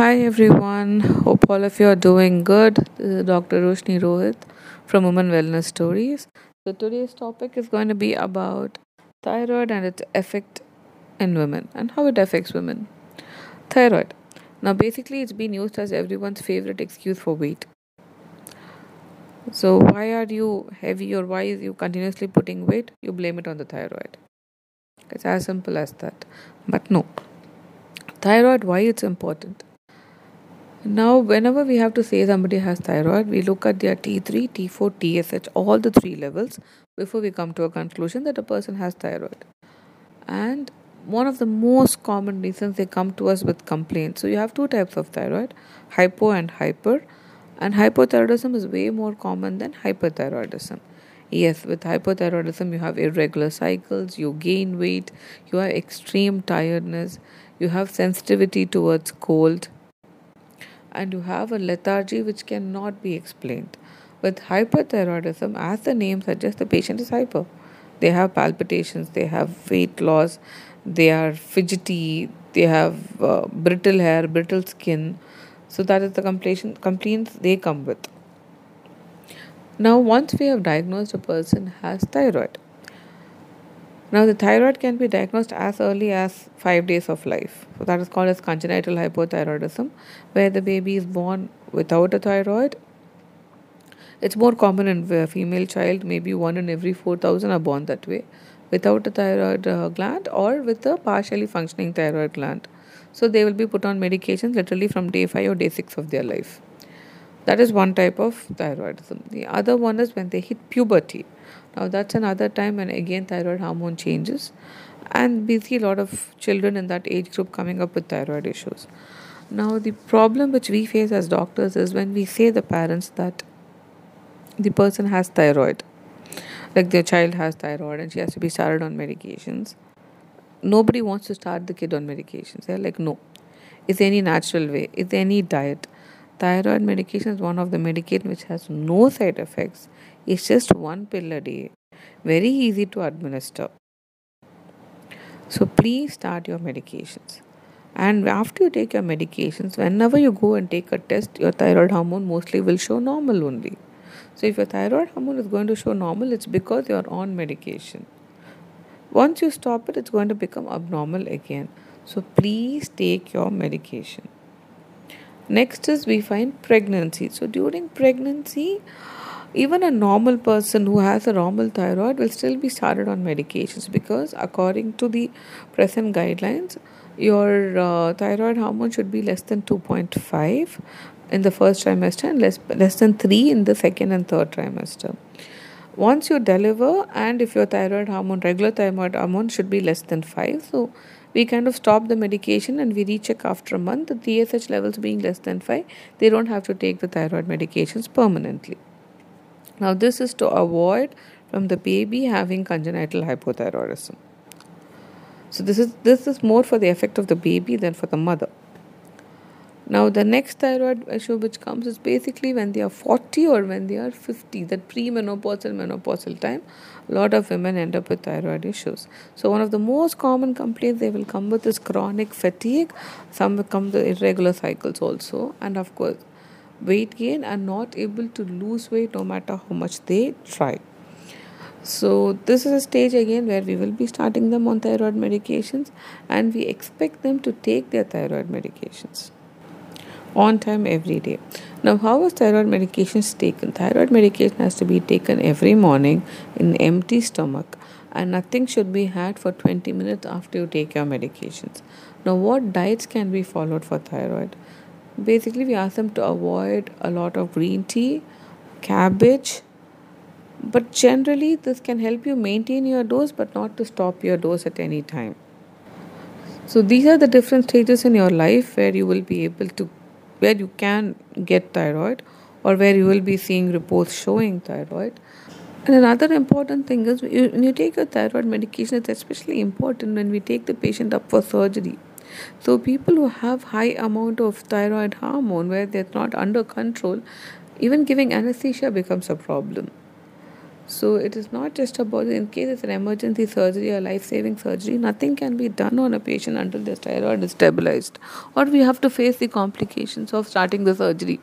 Hi everyone, hope all of you are doing good. This is Dr. Roshni Rohit from Women Wellness Stories. So today's topic is going to be about thyroid and its effect in women and how it affects women. Thyroid. Now basically it's been used as everyone's favorite excuse for weight. So why are you heavy or why is you continuously putting weight? You blame it on the thyroid. It's as simple as that. But no. Thyroid, why it's important? Now, whenever we have to say somebody has thyroid, we look at their T3, T4, TSH, all the three levels before we come to a conclusion that a person has thyroid. And one of the most common reasons they come to us with complaints. So, you have two types of thyroid hypo and hyper. And hypothyroidism is way more common than hyperthyroidism. Yes, with hypothyroidism, you have irregular cycles, you gain weight, you have extreme tiredness, you have sensitivity towards cold and you have a lethargy which cannot be explained. With hyperthyroidism, as the name suggests, the patient is hyper. They have palpitations, they have weight loss, they are fidgety, they have uh, brittle hair, brittle skin. So that is the complaints they come with. Now, once we have diagnosed a person has thyroid, now, the thyroid can be diagnosed as early as five days of life. So, that is called as congenital hypothyroidism, where the baby is born without a thyroid. It's more common in a female child, maybe one in every 4,000 are born that way, without a thyroid uh, gland or with a partially functioning thyroid gland. So, they will be put on medications literally from day 5 or day 6 of their life. That is one type of thyroidism. The other one is when they hit puberty now that's another time when again thyroid hormone changes, and we see a lot of children in that age group coming up with thyroid issues. Now the problem which we face as doctors is when we say the parents that the person has thyroid, like their child has thyroid and she has to be started on medications. Nobody wants to start the kid on medications. They're like, no. Is there any natural way? Is there any diet? Thyroid medication is one of the medications which has no side effects it's just one pill a day. Very easy to administer. So please start your medications. And after you take your medications, whenever you go and take a test, your thyroid hormone mostly will show normal only. So if your thyroid hormone is going to show normal, it's because you're on medication. Once you stop it, it's going to become abnormal again. So please take your medication. Next is we find pregnancy. So during pregnancy, even a normal person who has a normal thyroid will still be started on medications because according to the present guidelines your uh, thyroid hormone should be less than 2.5 in the first trimester and less less than 3 in the second and third trimester. Once you deliver and if your thyroid hormone regular thyroid hormone should be less than 5 so we kind of stop the medication and we recheck after a month. The TSH levels being less than 5 they don't have to take the thyroid medications permanently now, this is to avoid from the baby having congenital hypothyroidism. So this is this is more for the effect of the baby than for the mother. Now the next thyroid issue which comes is basically when they are 40 or when they are 50, that premenopausal menopausal time, a lot of women end up with thyroid issues. So one of the most common complaints they will come with is chronic fatigue. Some come with irregular cycles also, and of course weight gain and not able to lose weight no matter how much they try. So, this is a stage again where we will be starting them on thyroid medications and we expect them to take their thyroid medications on time every day. Now, how is thyroid medications taken? Thyroid medication has to be taken every morning in empty stomach and nothing should be had for 20 minutes after you take your medications. Now, what diets can be followed for thyroid? Basically we ask them to avoid a lot of green tea cabbage. But generally this can help you maintain your dose but not to stop your dose at any time. So these are the different stages in your life where you will be able to where you can get thyroid or where you will be seeing reports showing thyroid. And another important thing is when you take your thyroid medication it's especially important when we take the patient up for surgery so people who have high amount of thyroid hormone where they're not under control, even giving anesthesia becomes a problem. So it is not just about in case it's an emergency surgery or life saving surgery, nothing can be done on a patient until the thyroid is stabilized, or we have to face the complications of starting the surgery.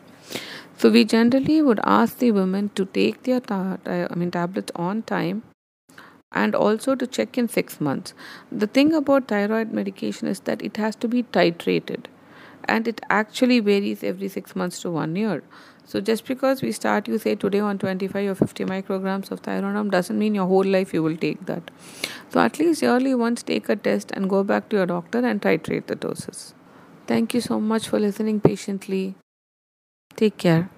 So we generally would ask the women to take their ta- I mean tablets on time and also to check in 6 months. The thing about thyroid medication is that it has to be titrated and it actually varies every 6 months to 1 year. So just because we start you say today on 25 or 50 micrograms of Thyronorm doesn't mean your whole life you will take that. So at least yearly once take a test and go back to your doctor and titrate the doses. Thank you so much for listening patiently. Take care.